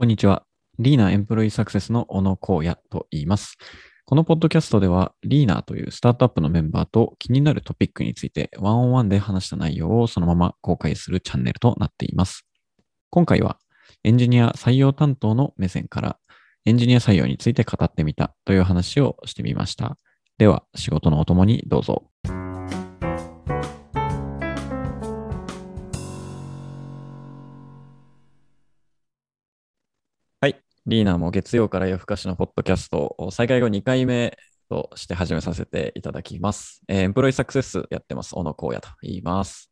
こんにちは。リーナエンプロイーサクセスの小野光也と言います。このポッドキャストでは、リーナというスタートアップのメンバーと気になるトピックについてワンオンワンで話した内容をそのまま公開するチャンネルとなっています。今回は、エンジニア採用担当の目線から、エンジニア採用について語ってみたという話をしてみました。では、仕事のお供にどうぞ。リーナも月曜から夜更かしのポッドキャストを再開後2回目として始めさせていただきます。えーエンプロイサクセスやってます、小野光也と言います。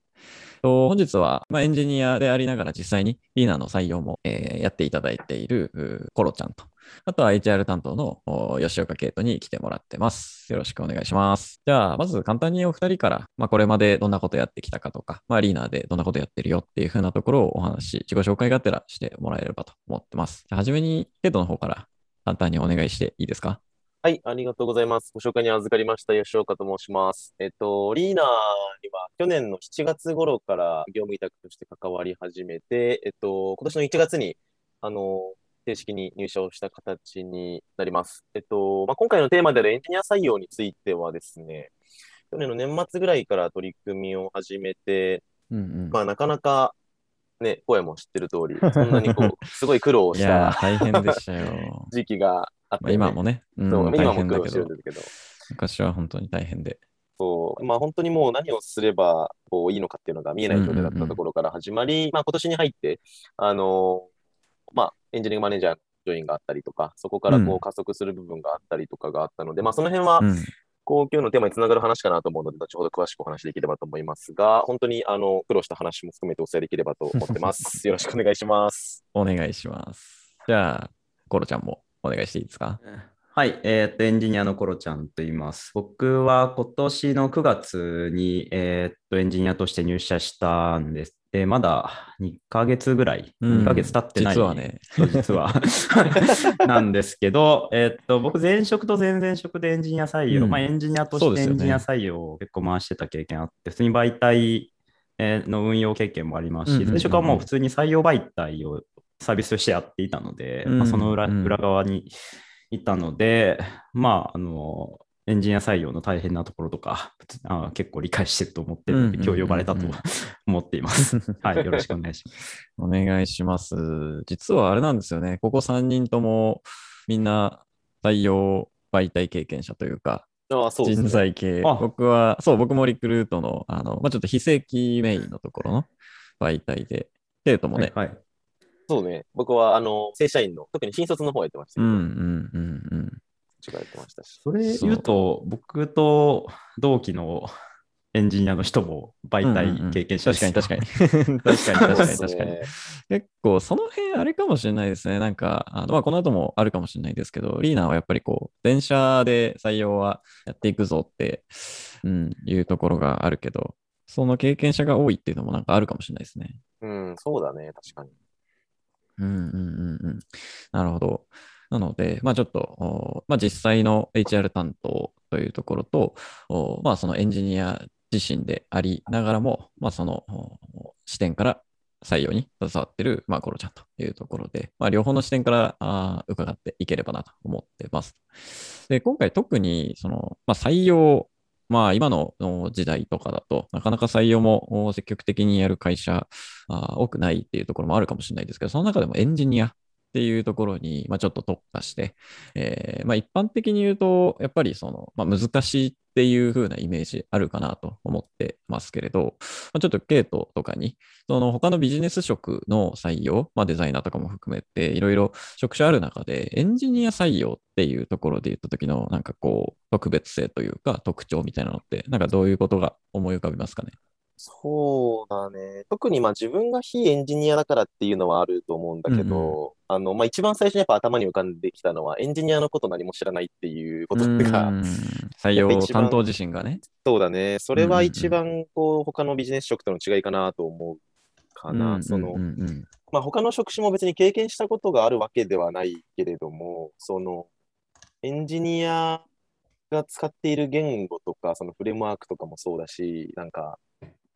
と本日は、まあ、エンジニアでありながら実際にリーナの採用も、えーやっていただいているコロちゃんと、あとは HR 担当の吉岡圭人に来てもらってます。よろしくお願いします。じゃあ、まず簡単にお二人から、まあ、これまでどんなことやってきたかとか、まあ、リーナーでどんなことやってるよっていう風なところをお話し、自己紹介がてらしてもらえればと思ってます。じゃあ、はじめに、ケイトの方から簡単にお願いしていいですか？はい、ありがとうございます。ご紹介に預かりました吉岡と申します。えっと、リーナーには去年の7月頃から業務委託として関わり始めて、えっと、今年の1月に、あの、正式に入社をした形になります。えっと、まあ、今回のテーマであるエンジニア採用についてはですね、去年の年末ぐらいから取り組みを始めて、うんうん。まあ、なかなか、ね、声も知ってる通り、そんなにこう、すごい苦労しいやー、た大変でしたよ。時期があっまあ、て、今もね、うんそう、今大も苦労してるんですけど、昔は本当に大変で。そう、まあ本当にもう何をすればこういいのかっていうのが見えない状態だったところから始まり、まあ今年に入って、あのまあエンジニアリングマネージャーのジョインがあったりとか、そこからこうんう加速する部分があったりとかがあったので、まあその辺はうん。こう今日のテーマにつながる話かなと思うので、後ほど詳しくお話しできればと思いますが、本当にあの苦労した話も含めてお伝えできればと思ってます。よろしくお願いします。お願いします。じゃあ、コロちゃんもお願いしていいですか？はい、えーっと、エンジニアのコロちゃんと言います。僕は今年の9月に、えーっと、エンジニアとして入社したんです。で、まだ2ヶ月ぐらい、うん2ヶ月経ってない。実はね。そう実は。なんですけど、えーっと、僕、前職と前々職でエンジニア採用、うんまあ、エンジニアとしてエンジニア採用を結構回してた経験あって、普通に媒体えーの運用経験もありますし、うんうんうんうん前職はもう普通に採用媒体をサービスとしてやっていたので、まあ、その裏うんうん裏側にいたので、まあ、あの、エンジニア採用の大変なところとか、あ結構理解してると思って今日呼ばれたと 思っています。はい、よろしくお願いします。お願いします。実はあれなんですよね。ここ3人ともみんな採用媒体経験者というか、ああ、そうです人ね。材系。あ僕は、そう、僕もリクルートの、あの、まあ、ちょっと非正規メインのところの媒体で、ケイトもね、はい、はいそうね。僕はあの正社員の、特に新卒の方やってましたけど、うんうんうんうん。違やってましたし。それ言うと、僕と同期のエンジニアの人も媒体経験者ですよ、確かに確かに。確かに確かに確かに。ね結構その辺あれかもしれないですね。なんか、あのまあ、この後もあるかもしれないですけど、リーナーはやっぱりこう、電車で採用はやっていくぞって、うん、いうところがあるけど、その経験者が多いっていうのもなんかあるかもしれないですね。うん、そうだね、確かに。うんうんうんうん。なるほど。なので、まあちょっと、まあ実際の HR 担当というところと、まあそのエンジニア自身でありながらも、まあその視点から採用に携わっている、まあコロちゃんというところで、まあ両方の視点からあ伺っていければなと思ってます。で、今回特にその、まあ採用、まあ今の時代とかだと、なかなか採用も積極的にやる会社あ多くないっていうところもあるかもしれないですけど、その中でもエンジニアっていうところに、まあ、ちょっと特化して、えーまあ、一般的に言うと、やっぱりその、まあ、難しいっていう風なイメージあるかなと思ってますけれど、まあ、ちょっとケイトとかに、その他のビジネス職の採用、まあ、デザイナーとかも含めて、いろいろ職種ある中で、エンジニア採用っていうところで言った時の、なんかこう、特別性というか、特徴みたいなのって、なんかどういうことが思い浮かびますかね？そうだね。特にまあ自分が非エンジニアだからっていうのはあると思うんだけど、あの、まあ一番最初にやっぱ頭に浮かんできたのは、エンジニアのこと何も知らないっていうことうが、ん 採用担当自身がね。そうだね。それは一番こう、他のビジネス職との違いかなと思うかな。そのうん、うんうんまあ他の職種も別に経験したことがあるわけではないけれども、その、エンジニアが使っている言語とか、そのフレームワークとかもそうだし、なんか、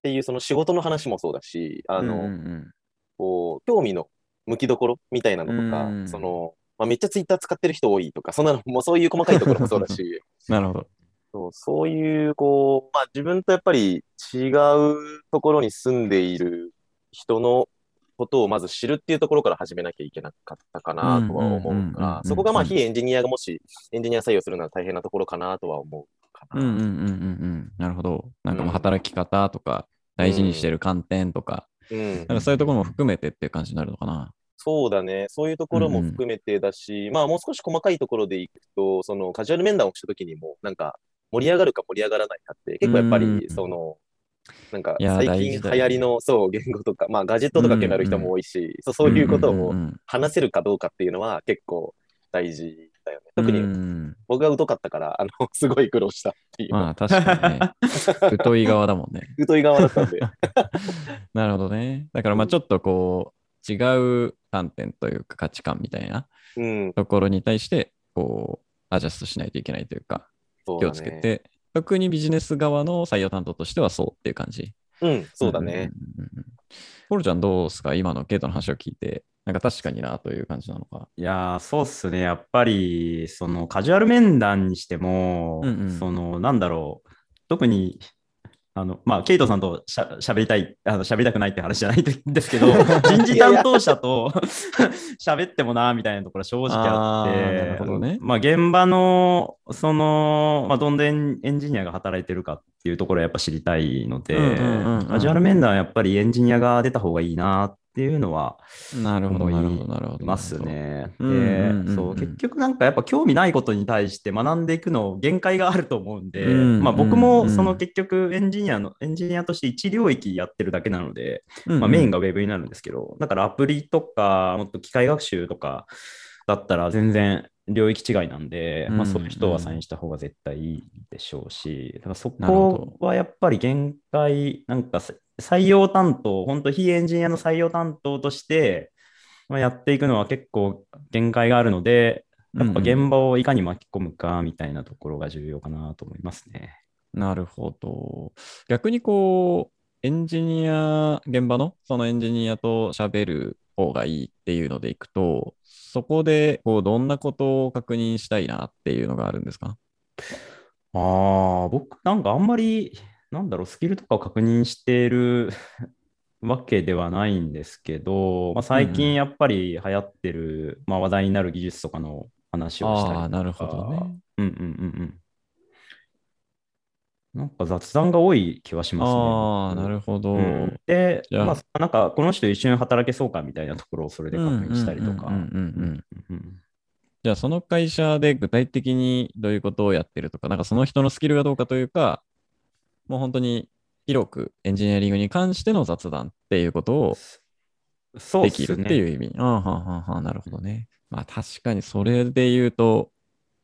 っていうその仕事の話もそうだし、あの、うんうんこう、興味の向きどころみたいなのとか、うんその、まあ、めっちゃツイッター使ってる人多いとか、そんなの、もうそういう細かいところもそうだし、なるほど。そうそういう、こう、まあ自分とやっぱり違うところに住んでいる人のことをまず知るっていうところから始めなきゃいけなかったかなとは思うんうんうんうんうんうから、そこがまあ非エンジニアがもしエンジニア採用するなら大変なところかなとは思うかな。うんうんうんうんうん。なるほど。なんかもううん働き方とか、大事にしてる観点とか、うんなんかそういうところも含めてっていう感じになるのかな。そうだね。そういうところも含めてだし、まあもう少し細かいところでいくと、そのカジュアル面談をしたときにも、なんか盛り上がるか盛り上がらないかって、結構やっぱうんり、その、なんか最近流行りの、そう、言語とか、まあガジェットとか興味ある人も多いし、そうそういうことをんんん話せるかどうかっていうのは結構大事だよね。うん特にうん僕が疎かったから、あの、すごい苦労したっていう。まあ確かにね。太い側だもんね。疎い側だったんで。なるほどね。だからまあちょっとこう、違う観点というか価値観みたいなうん。ところに対して、こう、アジャストしないといけないというか、うだねをつけて、特にビジネス側の採用担当としてはそうっていう感じ。うん、そうだね。うんうんルちゃんどうすか？今のケイトの話を聞いて、なんか確かになという感じなのか。いやー、そうっすね。やっぱり、そのカジュアル面談にしても、うんうんその、なんだろう。特に、あの、まあ、ケイトさんとしゃ喋りたい、あの喋りたくないって話じゃないん ですけど、人事担当者と 喋ってもな、みたいなところ正直あって、ねまあ、現場の、その、まあ、どんなエンエンジニアが働いてるかっていうところをやっぱ知りたいので、カジュアル面談はやっぱりエンジニアが出た方がいいなっていうのは、なるほど、なるほど、なるほど。ますね。結局なんかやっぱ興味ないことに対して学んでいくの限界があると思うんで、うんまあ僕もその結局エンジニアの、エンジニアとして一領域やってるだけなので、まあメインがウェブになるんですけど、だからアプリとか、もっと機械学習とかだったら全然領域違いなんで、うんまあそういう人はサインした方が絶対いいでしょうし、だからそこはやっぱり限界、なんかせ採用担当、本当非エンジニアの採用担当として、まあ、やっていくのは結構限界があるので、やっぱ現場をいかに巻き込むかみたいなところが重要かなと思いますね。なるほど。逆にこう、エンジニア、現場のそのエンジニアと喋る方がいいっていうのでいくと、そこでこうどんなことを確認したいなっていうのがあるんですか？ああ、僕なんかあんまり、なんだろう、スキルとかを確認している わけではないんですけど、まあ、最うんうん近やっぱり流行ってる、まあ、話題になる技術とかの話をしたりとか。ああ、なるほどね。うんうんうんうん。なんか雑談が多い気はしますね。ああ、僕なるほど。うんで、まあ、なんかこの人一緒に働けそうかみたいなところをそれで確認したりとか。じゃあその会社で具体的にどういうことをやってるとか、なんかその人のスキルがどうかというか、もう本当に広くエンジニアリングに関しての雑談っていうことをできるっていうね。意味。ああ、はあはあはあ、なるほどね。まあ確かにそれで言うと、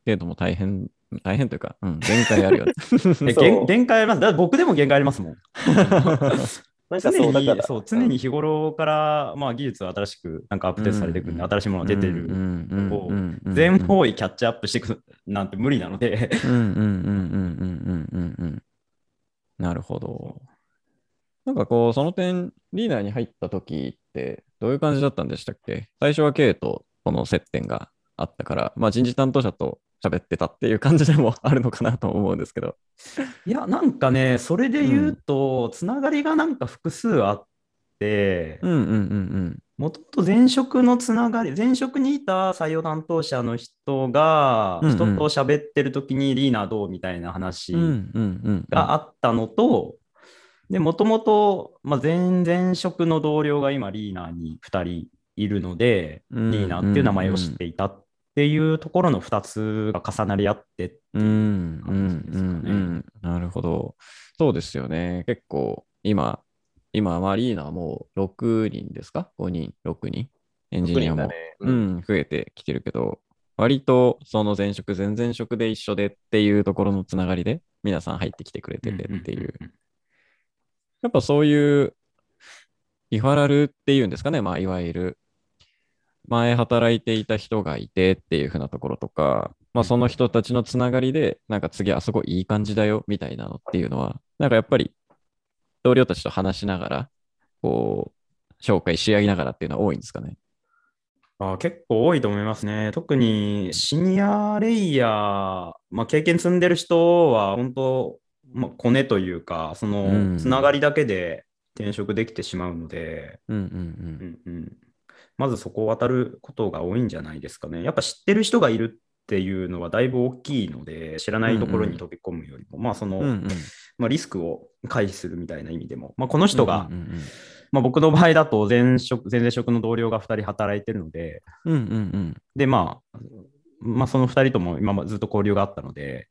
けども大変、大変というか、うん、限界あるよね。限限界あります。だ僕でも限界ありますもん。なんかそう、そう、常に日頃から、まあ、技術は新しく、なんかアップデートされていくんで、新しいものが出てる。のを、全方位キャッチアップしていくなんて無理なので。なるほど。なんかこう、その点、リーダーに入った時って、どういう感じだったんでしたっけ？最初は K とこの接点があったから、まあ、人事担当者と喋ってたっていう感じでもあるのかなと思うんですけど。いや、なんかね、それで言うと、つながりがなんか複数あって、うんうんうんもともと前職のつながり、前職にいた採用担当者の人が、うんうん人と喋ってる時にリーナどうみたいな話うん。うんうんうん。があったのと、で、もともと、まあ、前々職の同僚が今リーナーに2人いるので、うんリーナーっていう名前を知っていたっていうところの2つが重なり合って、うんうん感じですかねうんうん。なるほど。そうですよね。結構、今、今、マリーナはもう6人ですか ?5 人、6人エンジ6ニアも、ね。ううんん、増えてきてるけど、割とその前職、前々職で一緒でっていうところのつながりで、皆さん入ってきてくれててっていう。やっぱそういう、リファラルっていうんですかね、まあ、いわゆる、前働いていた人がいてっていう風なところとか、まあ、その人たちのつながりで、なんか次あそこいい感じだよみたいなのっていうのは、なんかやっぱり同僚たちと話しながら、こう、紹介し合いながらっていうのは多いんですかね？あ結構多いと思いますね。特にシニアレイヤー、まあ、経験積んでる人は本当、まあ、コネというか、そうん。のつながりだけで転職できてしまうので、うんうん。うんうん、まずそこを渡ることが多いんじゃないですかね。やっぱ知ってる人がいるっていうのはだいぶ大きいので、知らないところに飛び込むよりも、まあその、うん。うんうんまあ、リスクを回避するみたいな意味でも、まあ、この人が、うんうんまあ、僕の場合だと前職、前々職の同僚が2人働いてるので、うんうんうんで、まあ、まあ、その2人とも今まずっと交流があったので、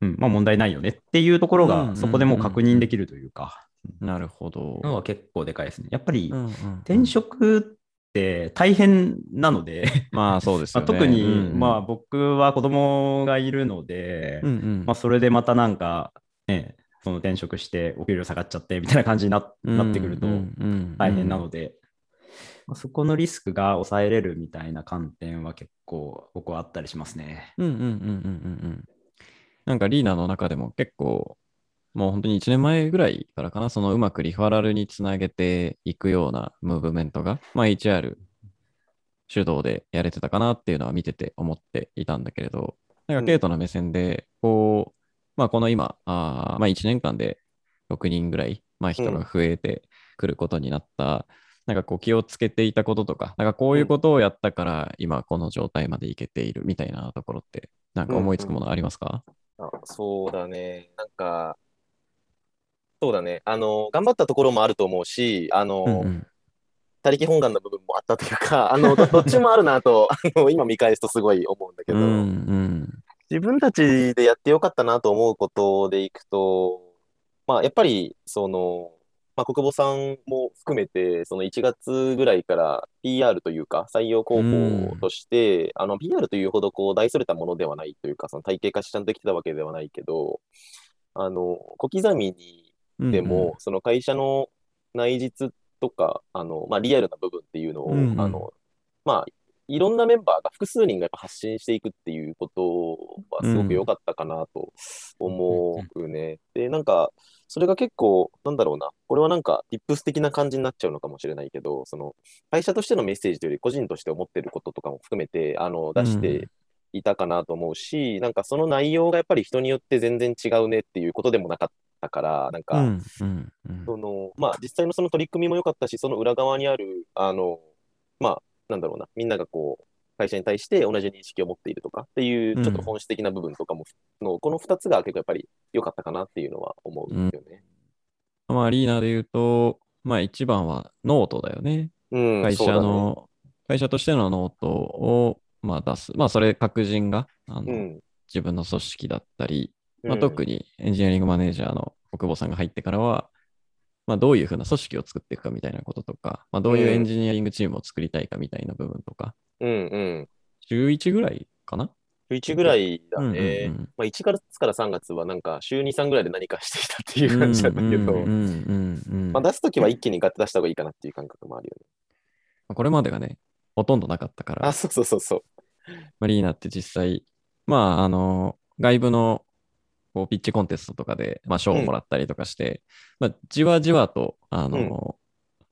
うん、まあ問題ないよねっていうところうんうんうんうんがそこでもう確認できるというか、なるほど。のは結構でかいですね。やっぱりうんうんうん転職って大変なので、まあそうですよね。まあ特に、うんうんまあ僕は子供がいるので、うんうんまあそれでまたなんか、ね、その転職してお給料下がっちゃってみたいな感じにななってくると大変なので、まあ、そこのリスクが抑えれるみたいな観点は結構僕はあったりしますね。うんうんうんうんうんうん。なんかリーナの中でも結構、もう本当に1年前ぐらいからかな、そのうまくリファラルにつなげていくようなムーブメントが、まあ HR 主導でやれてたかなっていうのは見てて思っていたんだけれど、なんうん。かケイトの目線で、こう、まあこの今、あーまあ1年間で6人ぐらい、まあ人が増えてくることになった、なんかこう気をつけていたこととか、なんかこういうことをやったから今この状態までいけているみたいなところって、なんか思いつくものありますか？あそうだね。なんか、そうだね。あの、頑張ったところもあると思うし、あの、うんうん。他力本願の部分もあったというか、あの、どどっちもあるなと、あの、今見返すとすごい思うんだけど、うんうん自分たちでやってよかったなと思うことでいくと、まあ、やっぱり、その、まあ、国母さんも含めて、その1月ぐらいから PR というか、採用広報として、あの、PR というほどこう、大それたものではないというか、その体系化しちゃんとできてたわけではないけど、あの、小刻みにうん。でも、その会社の内実とか、あの、まあ、リアルな部分っていうのを、うんうんあの、まあ、いろんなメンバーが複数人がやっぱ発信していくっていうことはすごく良かったかなと思うね。で、なんか、それが結構、なんだろうな、これはなんか、リップス的な感じになっちゃうのかもしれないけど、その、会社としてのメッセージというより、個人として思ってることとかも含めて、あの、出していたかなと思うし、なんかその内容がやっぱり人によって全然違うねっていうことでもなかったから、なんか、うんうんうんその、まあ、実際のその取り組みも良かったし、その裏側にある、あの、まあ、なんだろうな、みんながこう、会社に対して同じ認識を持っているとかっていうう、んちょっと本質的な部分とかも、のこの2つが結構やっぱり良かったかなっていうのは思うんですよね。まあ、リーナーで言うと、まあ一番はノートだよね。うん、会社そうだね。の、会社としてのノートを、まあ、出す。まあそれ各人があの、うん。自分の組織だったり、まあ、うん特にエンジニアリングマネージャーの国保さんが入ってからは、まあ、どういうふうな組織を作っていくかみたいなこととか、まあ、どういうエンジニアリングチームを作りたいかみたいな部分とか、うんうん。週1ぐらいかな？11ぐらいだうんうんね。うんまあ、1月から3月はなんか週2、3ぐらいで何かしていたっていう感じなんだけど、うんうんうんうんまあ、出すときは一気にガッて出した方がいいかなっていう感覚もあるよね。これまでがね、ほとんどなかったからあ、、そうそうそうそう。マリーナって実際、まあ、あの、外部のこうピッチコンテストとかで、まあ、賞をもらったりとかして、まあ、じわじわと、あの、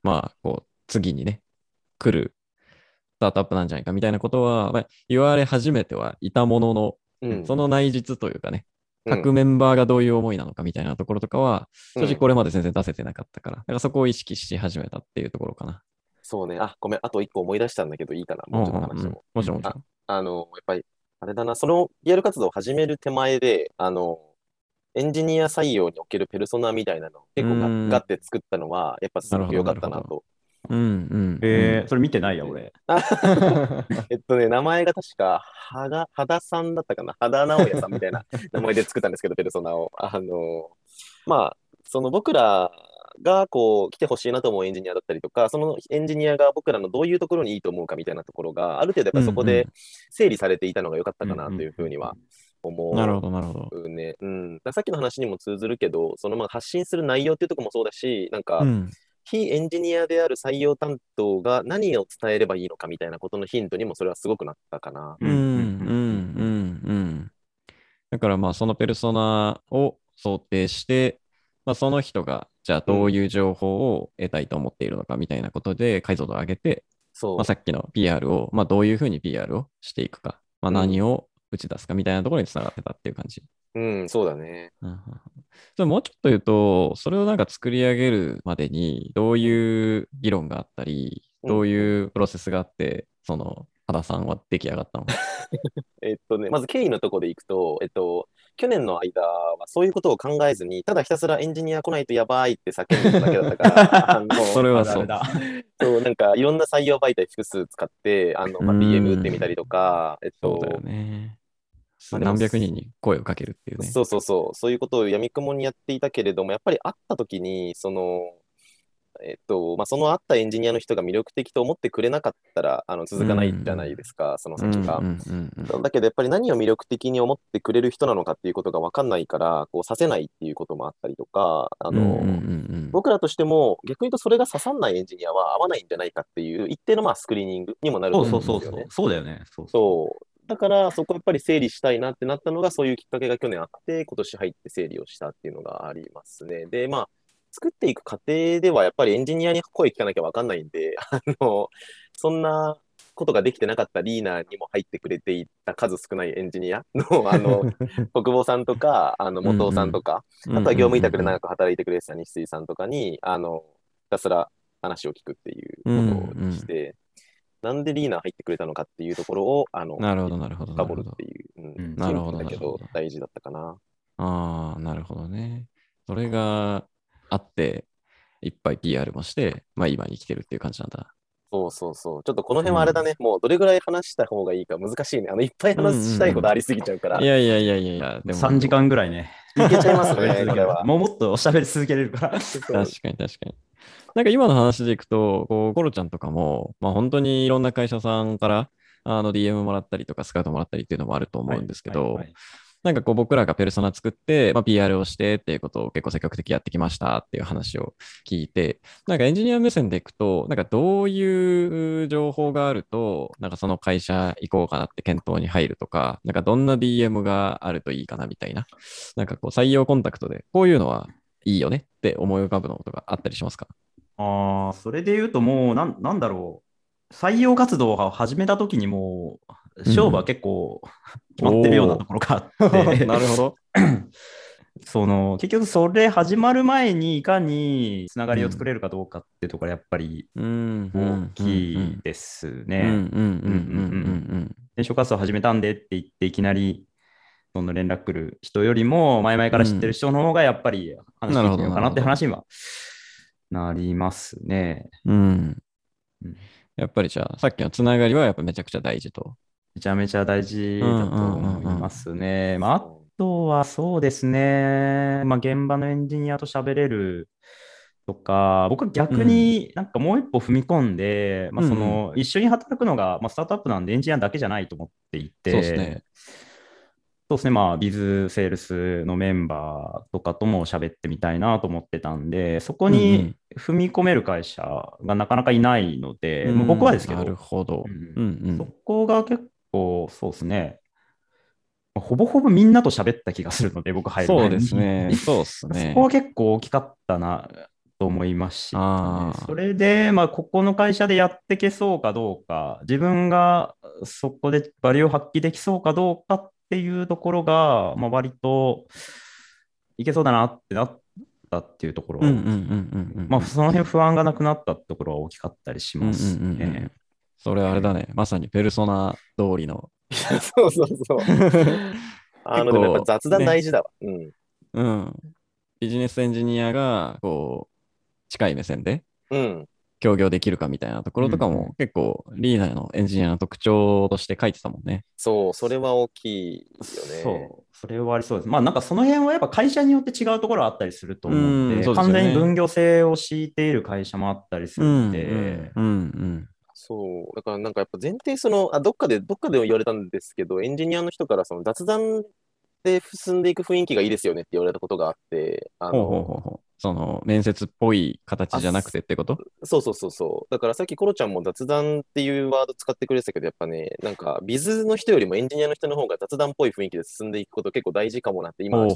まあ、こう、次にね、来るスタートアップなんじゃないかみたいなことは、まあ、言われ始めてはいたものの、うん。その内実というかね、うん各メンバーがどういう思いなのかみたいなところとかは、正直うんこれまで全然出せてなかったから、だからそこを意識し始めたっていうところかな。そうね。あ、ごめん。あと一個思い出したんだけど、いいかな。もうちょっと話してうんうんうんも。もちろんもちろん。あの、やっぱり、あれだな、その PR 活動を始める手前で、あの、エンジニア採用におけるペルソナみたいなのを結構がうんガッて作ったのは、やっぱすごく良かったなと。うんうん。えー、それ見てないや、俺。えっとね、名前が確か、はだ、はださんだったかな、羽田直也さんみたいな名前で作ったんですけど、ペルソナを。あの、まあ、その僕らがこう来てほしいなと思うエンジニアだったりとか、そのエンジニアが僕らのどういうところにいいと思うかみたいなところが、ある程度やっぱりそこで整理されていたのが良かったかなというふうには思う。なるほど、なるほど。ね。うん。さっきの話にも通ずるけど、そのまあ発信する内容っていうところもそうだし、なんか、うん。非エンジニアである採用担当が何を伝えればいいのかみたいなことのヒントにもそれはすごくなったかな。うん、うん、うん、うん。だからまあ、そのペルソナを想定して、まあ、その人が、じゃあどういう情報を得たいと思っているのかみたいなことで解像度を上げて、そう。まあ、さっきの PR を、まあ、どういうふうに PR をしていくか、まあ、うん何を打ち出すかみたいなところにつながってたっていう感じ。うん、そうだね。それもうちょっと言うと、それをなんか作り上げるまでに、どういう議論があったり、うんどういうプロセスがあって、その、原さんは出来上がったの えっとね、まず経緯のところでいくと、えっと、去年の間はそういうことを考えずに、ただひたすらエンジニア来ないとやばいって叫んでただけだったから、あのそれはそう。あるあるそう、なんかいろんな採用媒体複数使って、あの、まあ、うん DM 打ってみたりとか、えっとそうだよ、ね。何百人に声をかけるっていうね。そうそうそう、そういうことをやみくもにやっていたけれども、やっぱり会った時に、その、えっと、まあ、その会ったエンジニアの人が魅力的と思ってくれなかったら、あの、続かないじゃないですか、その先が。うんうんうんうんだけど、やっぱり何を魅力的に思ってくれる人なのかっていうことが分かんないから、こう、させないっていうこともあったりとか、あの、うんうんうんうん僕らとしても、逆に言うとそれが刺さんないエンジニアは合わないんじゃないかっていう、一定のまあスクリーニングにもなるとそう思うんですよね。そうそうそう。そうだよね。そう。だから、そこやっぱり整理したいなってなったのが、そういうきっかけが去年あって、今年入って整理をしたっていうのがありますね。で、まあ、作っていく過程では、やっぱりエンジニアに声聞かなきゃわかんないんで、あの、そんなことができてなかったリーナーにも入ってくれていた数少ないエンジニアの、あの、国保さんとか、あの、元尾さんとか、うんあとは業務委託で長く働いてくれてた西水さんとかに、あの、ひたすら話を聞くっていうことをして、なんでリーナー入ってくれたのかっていうところを、あの、なるほど、なるほど。なるほど深掘るって。いう、うんうんなるほどだけど大事だったかな。ああ、なるほどね。それがあって、いっぱい PR もして、まあ今に来てるっていう感じなんだ。そうそうそう。ちょっとこの辺はあれだね、もうどれぐらい話した方がいいか難しいね。あの、いっぱい話したいことありすぎちゃうから。いやいやいやいやいや、でも。3時間ぐらいね。いけちゃいますね、続けるこれは。もうもっとおしゃべり続けれるから。確かに確かに。なんか今の話でいくと、こう、コロちゃんとかも、まあ本当にいろんな会社さんから、あの DM もらったりとか、スカウトもらったりっていうのもあると思うんですけど、はいはいはい。なんかこう僕らがペルソナ作って、まあ、PR をしてっていうことを結構積極的にやってきましたっていう話を聞いて、なんかエンジニア目線でいくと、なんかどういう情報があると、なんかその会社行こうかなって検討に入るとか、なんかどんな DM があるといいかなみたいな、なんかこう採用コンタクトでこういうのはいいよね。って思い浮かぶのとかあったりしますか？ああ、それで言うともう、なんなんだろう。採用活動を始めた時にもう、勝負は結構決まってるようなところがあって、なるほど。その結局それ始まる前にいかにつながりを作れるかどうかっていうところがやっぱりうん大きいですうんうんね。うんうんうん。転職活動始めたんでって言っていきなりその連絡来る人よりも前々から知ってる人の方がやっぱり話していけようかなって話にはなりますね。うん。うんうんやっぱりじゃあ、さっきのつながりはやっぱめちゃくちゃ大事と。めちゃめちゃ大事だと思いますね。まあ、あとはそうですね、まあ、現場のエンジニアと喋れるとか、僕は逆になんかもう一歩踏み込んで、まあ、その一緒に働くのが、まあ、スタートアップなんでエンジニアだけじゃないと思っていて、そうですね。そうですね、まあ、ビズセールスのメンバーとかとも喋ってみたいなと思ってたんで、そこに踏み込める会社がなかなかいないので、うんまあ僕はですけど、なるほど。うんうんうんそこが結構、そうですね。ほぼほぼみんなと喋った気がするので、僕入るそうですね。そうです そねこ。は結構大きかったなと思いますし、あーそれで、まあ、ここの会社でやっていけそうかどうか、自分がそこでバリューを発揮できそうかどうかっていうところが、まあ、割といけそうだなってなったっていうところ、うんうんうんうんうん。まあ、その辺不安がなくなったところは大きかったりしますうんうんうんうんね。それはあれだね。まさにペルソナ通りの。そうそうそう。あの、でもやっぱ雑談大事だわ。うん。うん。ビジネスエンジニアが、こう、近い目線でうん。協業できるかみたいなところとかうんうも、結構リーダーのエンジニアの特徴として書いてたもんね。そう、それは大きいよね。そう、それはありそうです。まあなんかその辺はやっぱ会社によって違うところはあったりすると思うので、うんでね完全に分業制を敷いている会社もあったりするので、うんうんそう。だからなんかやっぱ前提その、あ、どっかで、どっかで言われたんですけど、エンジニアの人からその雑談で進んでいく雰囲気がいいですよねって言われたことがあって、あほうほうの、ほうほう。その面接っぽい形じゃなくてってこと？そうそうそうそう。だからさっきコロちゃんも雑談っていうワード使ってくれてたけど、やっぱね、なんかビズの人よりもエンジニアの人の方が雑談っぽい雰囲気で進んでいくこと結構大事かもなって今、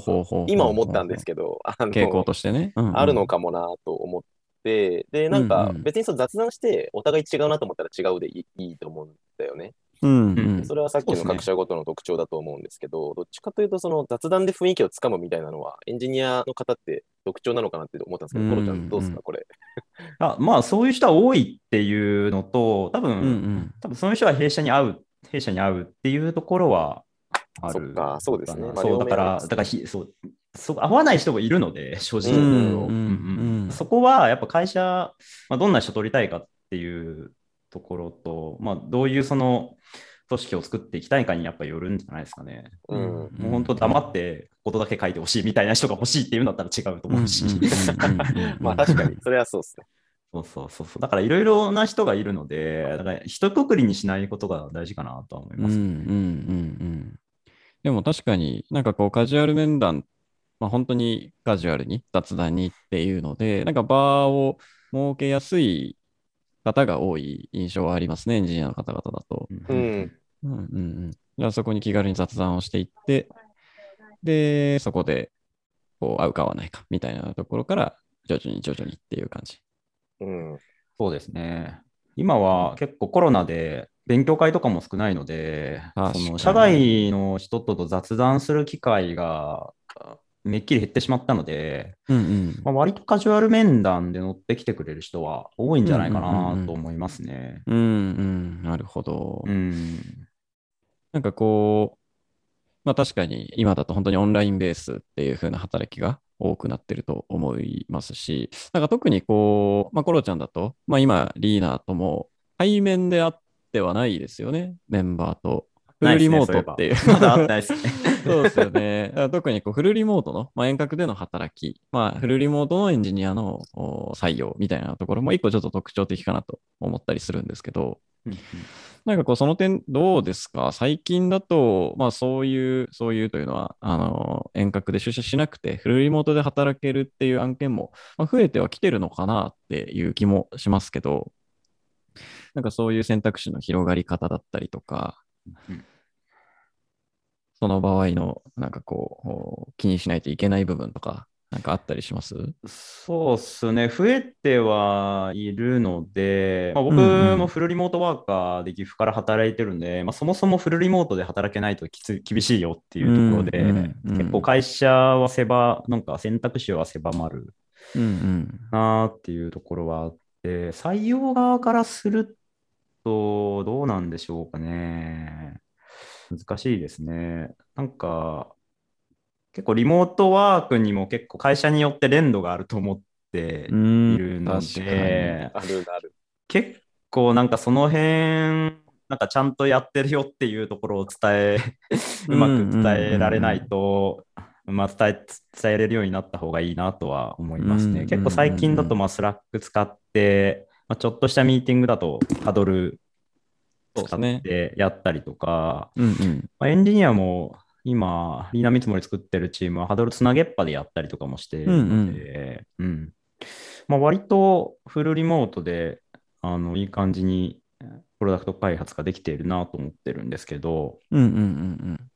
今思ったんですけど、傾向としてね。うんうんあるのかもなと思ってて、で、なんか別にそう雑談して、お互い違うなと思ったら違うでいいと思うんだよね。うんうん。それはさっきの各社ごとの特徴だと思うんですけど、どっちかというと、その雑談で雰囲気をつかむみたいなのは、エンジニアの方って特徴なのかなって思ったんですけど、うんコロちゃんどうですか、これ。あまあ、そういう人は多いっていうのと、多分、うんうん。多分その人は弊社に合う、弊社に合うっていうところはあるそっかそうですね。そう、だから、だからひそうそう、合わない人もいるので、正直そこはやっぱ会社、まあ、どんな人取りたいかっていうところと、まあ、どういうその組織を作っていきたいかにやっぱよるんじゃないですかね。うん。もう本当黙ってことだけ書いてほしいみたいな人が欲しいっていうんだったら違うと思うし。まあ確かに、それはそうですね。そうそうそうそう。だからいろいろな人がいるので、だから一括りにしないことが大事かなとは思います。うん。うん。うん。うん。でも確かになん。かこうカジュアル面談、まあ、本当にカジュアルに雑談にっていうので、なん。か場を設けやすい方が多い印象はありますね、エンジニアの方々だと。うん。うんうんうん。じゃあそこに気軽に雑談をしていって、で、そこでこう合うか合わないかみたいなところから徐々に徐々にっていう感じ。うん。そうですね。今は結構コロナで勉強会とかも少ないので、その社外の人と雑談する機会がめっきり減ってしまったので、うんうん。まあ、割とカジュアル面談で乗ってきてくれる人は多いんじゃないかなんと思いますね。うんうん。なるほど。うん。なんかこう、まあ確かに今だと本当にオンラインベースっていう風な働きが多くなってると思いますし、なんか特にこう、まあコロちゃんだと、まあ今リーナーとも対面であってはないですよね、メンバーと。フルリモートっていう。まだあったですね。そうですよね。特にこうフルリモートの、まあ、遠隔での働き、まあ、フルリモートのエンジニアのお採用みたいなところも一個ちょっと特徴的かなと思ったりするんですけど、なんかこう、その点どうですか？最近だと、まあそういう、そういうというのは、あの、遠隔で出社しなくて、フルリモートで働けるっていう案件も、まあ、増えてはきてるのかなっていう気もしますけど、なんかそういう選択肢の広がり方だったりとか、うんその場合の、なんかこう、気にしないといけない部分とか、なんかあったりします？そうっすね、増えてはいるので、まあ、僕うんうん。もフルリモートワーカーで岐阜から働いてるんで、まあ、そもそもフルリモートで働けないときつ厳しいよっていうところで、うんうんうん結構会社は狭、なんか選択肢は狭まるうんうん。なっていうところはあって、採用側からするとどうなんでしょうかね。難しいですね。なんか、結構リモートワークにも結構会社によって連動があると思っているので、あるある。結構なんかその辺、なんかちゃんとやってるよっていうところを伝え、うまく伝えられないと、まあ伝え、伝えれるようになった方がいいなとは思いますね。うん結構最近だとまあ Slack 使って、まあ、ちょっとしたミーティングだとハドル使っ。てやったりとか、うんうん。まあ、エンジニアも今、 Leaner 見積もり作ってるチームはハドルつなげっぱでやったりとかもしているので、うんまあ、割とフルリモートであのいい感じにプロダクト開発ができているなと思ってるんですけど、うんうんうん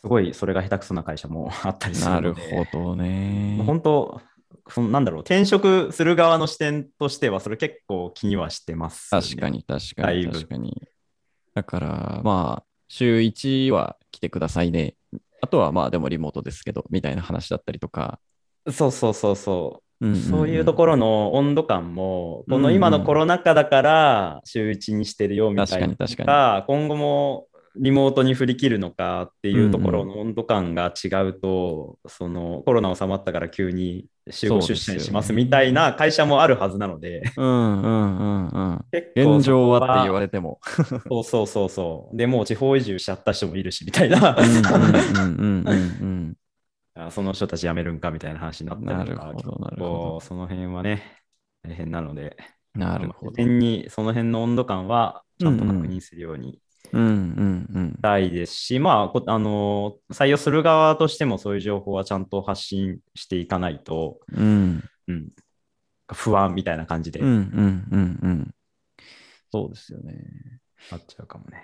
すごいそれが下手くそな会社もあったりうん。なるするので、ほどね。本当、そのなんだろう、転職する側の視点としては、それ結構気にはしてます、確か。に確かに確かに。だから、まあ、週1は来てくださいね。あとはまあでもリモートですけど、みたいな話だったりとか。そうそうそうそう。んんんそういうところの温度感も、この今のコロナ禍だから週一にしてるよみたいなの確かに確か今後もリモートに振り切るのかっていうところの温度感が違うと、そのコロナ収まったから急に週5出社にしますみたいな会社もあるはずなので、うんうんうんうん。結構現状はって言われれても。そうそうそうそう。でもう地方移住しちゃった人もいるしみたいな、その人たち辞めるんかみたいな話になったりとか、なるほどなるほどその辺はね、大変なので、うん。なるほど。にその辺の温度感はちゃんと確認するようにうんうんうん。したいですし、まあこあのー採用する側としてもそういう情報はちゃんと発信していかないと、うんうん、不安みたいな感じでうんうなんうんうん。そうですよね。っちゃうかもね。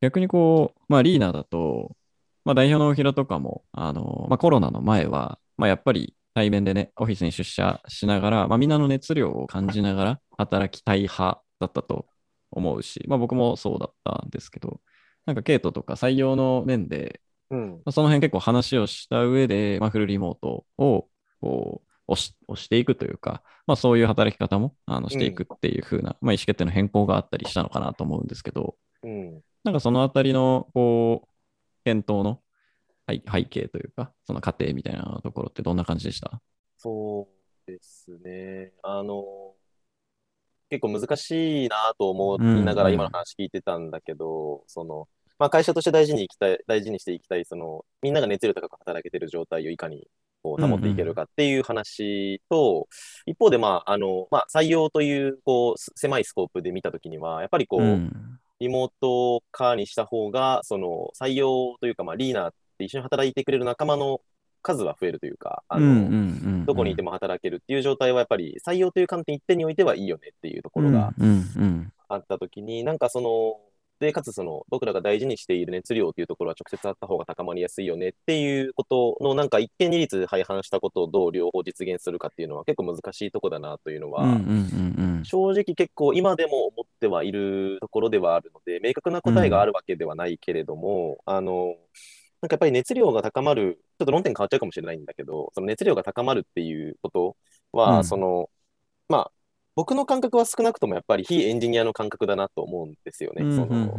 逆にこう、まあリーナーだと、まあ代表の大平とかも、あの、まあコロナの前は、まあやっぱり対面でね、オフィスに出社しながら、まあ、みんなの熱量を感じながら働きたい派だったと思うし、まあ、僕もそうだったんですけど、なんかケイトとか採用の面で、うん。まあその辺結構話をした上で、まあ、フルリモートをこう押し押していくというか、まあ、そういう働き方もあのしていくっていう風な、まあ、意思決定の変更があったりしたのかなと思うんですけど、うん。なんかそのあたりのこう検討の背背景というか、その過程みたいなところってどんな感じでした？そうですね。あの、結構難しいなと思いながうんうんら今の話聞いてたんだけど、その、まあ会社として大事にいきたい、大事にしていきたい、その、みんなが熱量高く働けてる状態をいかにこう保っていけるかっていう話と、一方でまあ、あの、まあ採用という、こう、す狭いスコープで見たときには、やっぱりこう、うん。リモート化にした方が、その採用というか、まあ、リーナーって一緒に働いてくれる仲間の数は増えるというか、あの、うんうんうんどこにいても働けるっていう状態はやっぱり採用という観点一点においてはいいよねっていうところがうんうんあったときに、なんかその、で、かつその、僕らが大事にしている熱量というところは直接あった方が高まりやすいよねっていうことの、なんか一見二律背反したことをどう両方実現するかっていうのは結構難しいとこだなというのは、うんうんうんうん。正直結構今でも思ってはいるところではあるので、明確な答えがあるわけではないけれども、あの、なんかやっぱり熱量が高まる、ちょっと論点変わっちゃうかもしれないんだけど、その熱量が高まるっていうことは、うん。その、まあ、僕の感覚は少なくともやっぱり非エンジニアの感覚だなと思うんですよね。その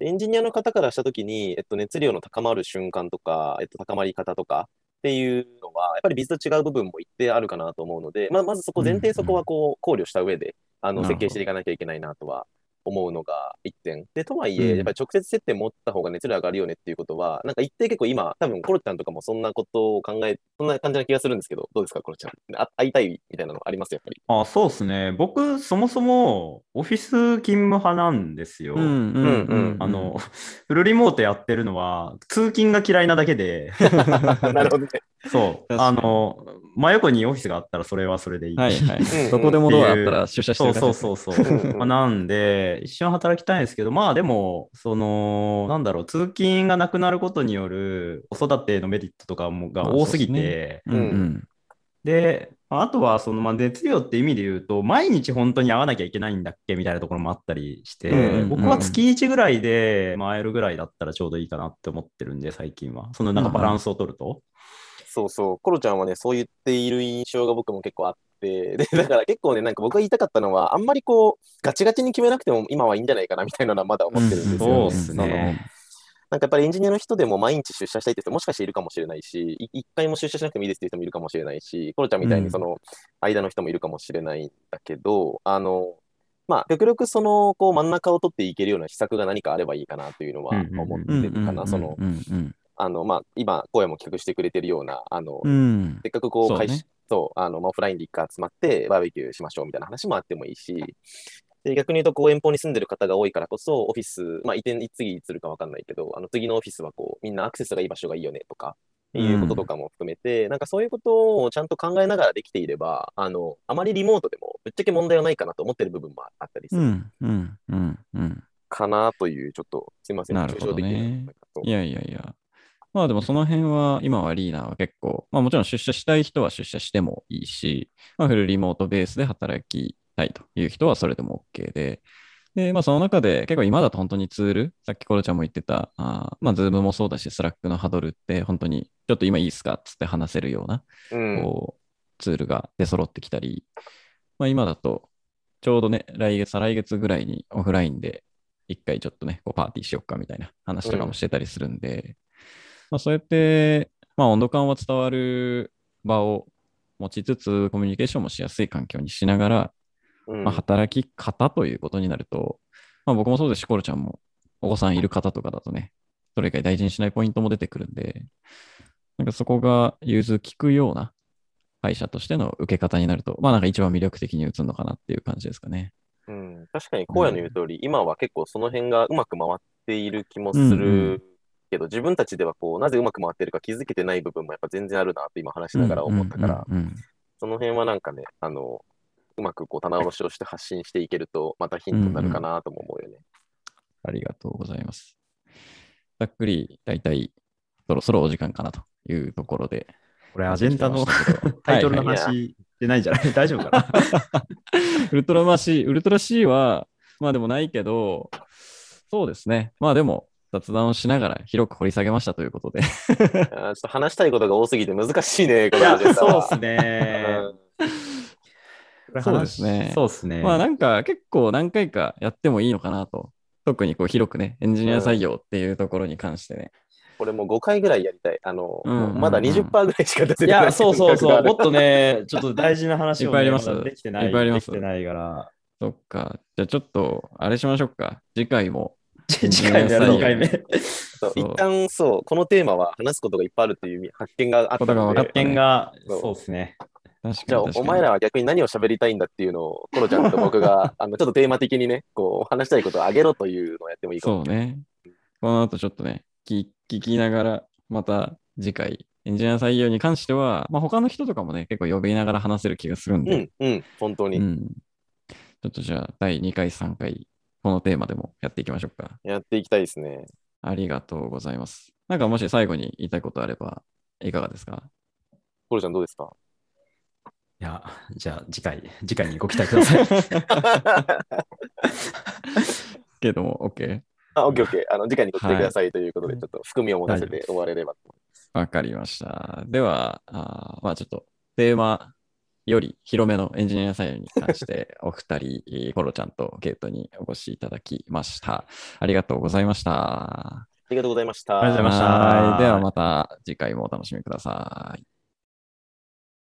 エンジニアの方からしたときに、えっと、熱量の高まる瞬間とか、えっと、高まり方とかっていうのは、やっぱりビズと違う部分も一定あるかなと思うので、まあ、まずそこ、前提そこはこう考慮した上で、あの、設計していかなきゃいけないなとは思うのが一点。で、とはいえ、うんやっぱり直接接点持った方が熱量上がるよねっていうことは、なんか一定結構今、多分コロちゃんとかもそんなことを考え、そんな感じな気がするんですけど、どうですか、コロちゃん？あ会いたいみたいなのありますやっぱり？あ、そうですね。僕、そもそもオフィス勤務派なんですよ。うんうんうんあの、フルリモートやってるのは、通勤が嫌いなだけで、なるほどね。そう、あの、真横にオフィスがあったらそれはそれでいい。はいはい うん。どこでもドアあったら出社してそうるそうそうそう。うんうんまあ、なんで、一緒に働きたいんですけど、まあでも、その、なんだろう、通勤がなくなることによる子育てのメリットとかもが多すぎまあそうて、うんうんで、あとは、その、まあ、熱量って意味で言うと、毎日本当に会わなきゃいけないんだっけみたいなところもあったりして、うんうんうん僕は月1ぐらいで、まあ、会えるぐらいだったらちょうどいいかなって思ってるんで、最近は。そのなんかバランスを取ると。そうそう、コロちゃんはね、そう言っている印象が僕も結構あって、で、だから結構ね、なんか僕が言いたかったのは、あんまりこう、ガチガチに決めなくても今はいいんじゃないかなみたいなのはまだ思ってるんですよ、ね。そうっすね。なんかやっぱりエンジニアの人でも毎日出社したいって人もしかしているかもしれないし、い一回も出社しなくてもいいですっていう人もいるかもしれないし、コロちゃんみたいにその間の人もいるかもしれないんだけど、あの、まあ、極力その、こう真ん中を取っていけるような施策が何かあればいいかなというのは思ってるかな。その、うんうんあの、まあ、今、声も企画してくれてるような、あの、うん。うんせっかくこう、会社、そう、あの、まあオフラインで一回集まって、バーベキューしましょうみたいな話もあってもいいし、で、逆に言うと、こう、遠方に住んでる方が多いからこそ、オフィス、まあ、移転、次いつするかわかんないけど、あの、次のオフィスはこう、みんなアクセスがいい場所がいいよねとか、いうこととかも含めて、なんかそういうことをちゃんと考えながらできていれば、あの、あまりリモートでも、ぶっちゃけ問題はないかなと思ってる部分もあったりするうんうんうんうん。かなという、ちょっと、すいません、なるほどね。いやいやいや。まあでもその辺は、今は Leaner は結構、まあもちろん出社したい人は出社してもいいし、まあフルリモートベースで働きたいという人はそれでも OK で、で、まあその中で結構今だと本当にツール、さっきコロちゃんも言ってた、あーまあ Zoom もそうだし、 Slack のハドルって本当にちょっと今いいっすかっつって話せるような、うん。こう、ツールが出揃ってきたり、まあ今だと、ちょうどね、来月、再来月ぐらいにオフラインで一回ちょっとね、こうパーティーしよっかみたいな話とかもしてたりするんで、まあそうやって、まあ温度感は伝わる場を持ちつつ、コミュニケーションもしやすい環境にしながら、うん。まあ、働き方ということになると、まあ僕もそうです。し、コロちゃんもお子さんいる方とかだとね、それ以外大事にしないポイントも出てくるんで、なんかそこが融通きくような会社としての受け方になると、まあなんか一番魅力的に映るのかなっていう感じですかね。うん、確かに荒野の言う通り、今は結構その辺がうまく回っている気もすうんうるけど、自分たちではこう、なぜうまく回ってるか気づけてない部分もやっぱ全然あるなって今話しながら思ったから、うんうんうん。うんその辺はなんかね、あの、うまくこう棚卸しをして発信していけると、またヒントになるかなとも思うよね。ありがとうございます。ざっくり、だいたいそろそろお時間かなというところで、これアジェンダの タイトルの話でないんじゃない？大丈夫かな？ウルトラマシー、ウルトラ C は、まあでもないけど、そうですね。まあでも、雑談をしながら広く掘り下げましたということで。ちょっと話したいことが多すぎて難しいね、そうですね。そうですねそうですね。まあなんか結構何回かやってもいいのかなと。特にこう広くね、エンジニア採用っていうところに関してね。これもう5回ぐらいやりたい。あの、うんうんうんまだ20%ぐらいしか出ていない。や、そうそうそう。もっと。とね、ちょっと大事な話を、ね、いっぱいありますできてない。いっぱいありますできてないから。そっか。じゃあちょっと、あれしましょうか。次回も。次回目やる2回目。一旦そう、このテーマは話すことがいっぱいあるっていう発見があったので、発見が、そうですね。確じゃあ。お前らは逆に何を喋りたいんだっていうのを、コロちゃんと僕が、あの、ちょっとテーマ的にね、こう、話したいことをあげろというのをやってもいいかも。そうね。この後ちょっとね、聞聞きながら、また次回、エンジニア採用に関しては、まあ、他の人とかもね、結構呼びながら話せる気がするんで、うん、うん、本当に。うんちょっとじゃあ、第2回、3回、このテーマでもやっていきましょうか。やっていきたいですね。ありがとうございます。なんかもし最後に言いたいことあれば、いかがですか？コロちゃんどうですか？いや、じゃあ次回、次回にご期待ください。けども、OK。あ、オッケーオッケー。あの、次回にご期待くださいということで、ちょっと含みを持たせて終われればと。わかりました。では、あーまあちょっとテーマより広めのエンジニア採用に関して、お二人、えーコロちゃんとゲートにお越しいただきました。ありがとうございました。ありがとうございました。ありがとうございましたはいではまた次回もお楽しみください。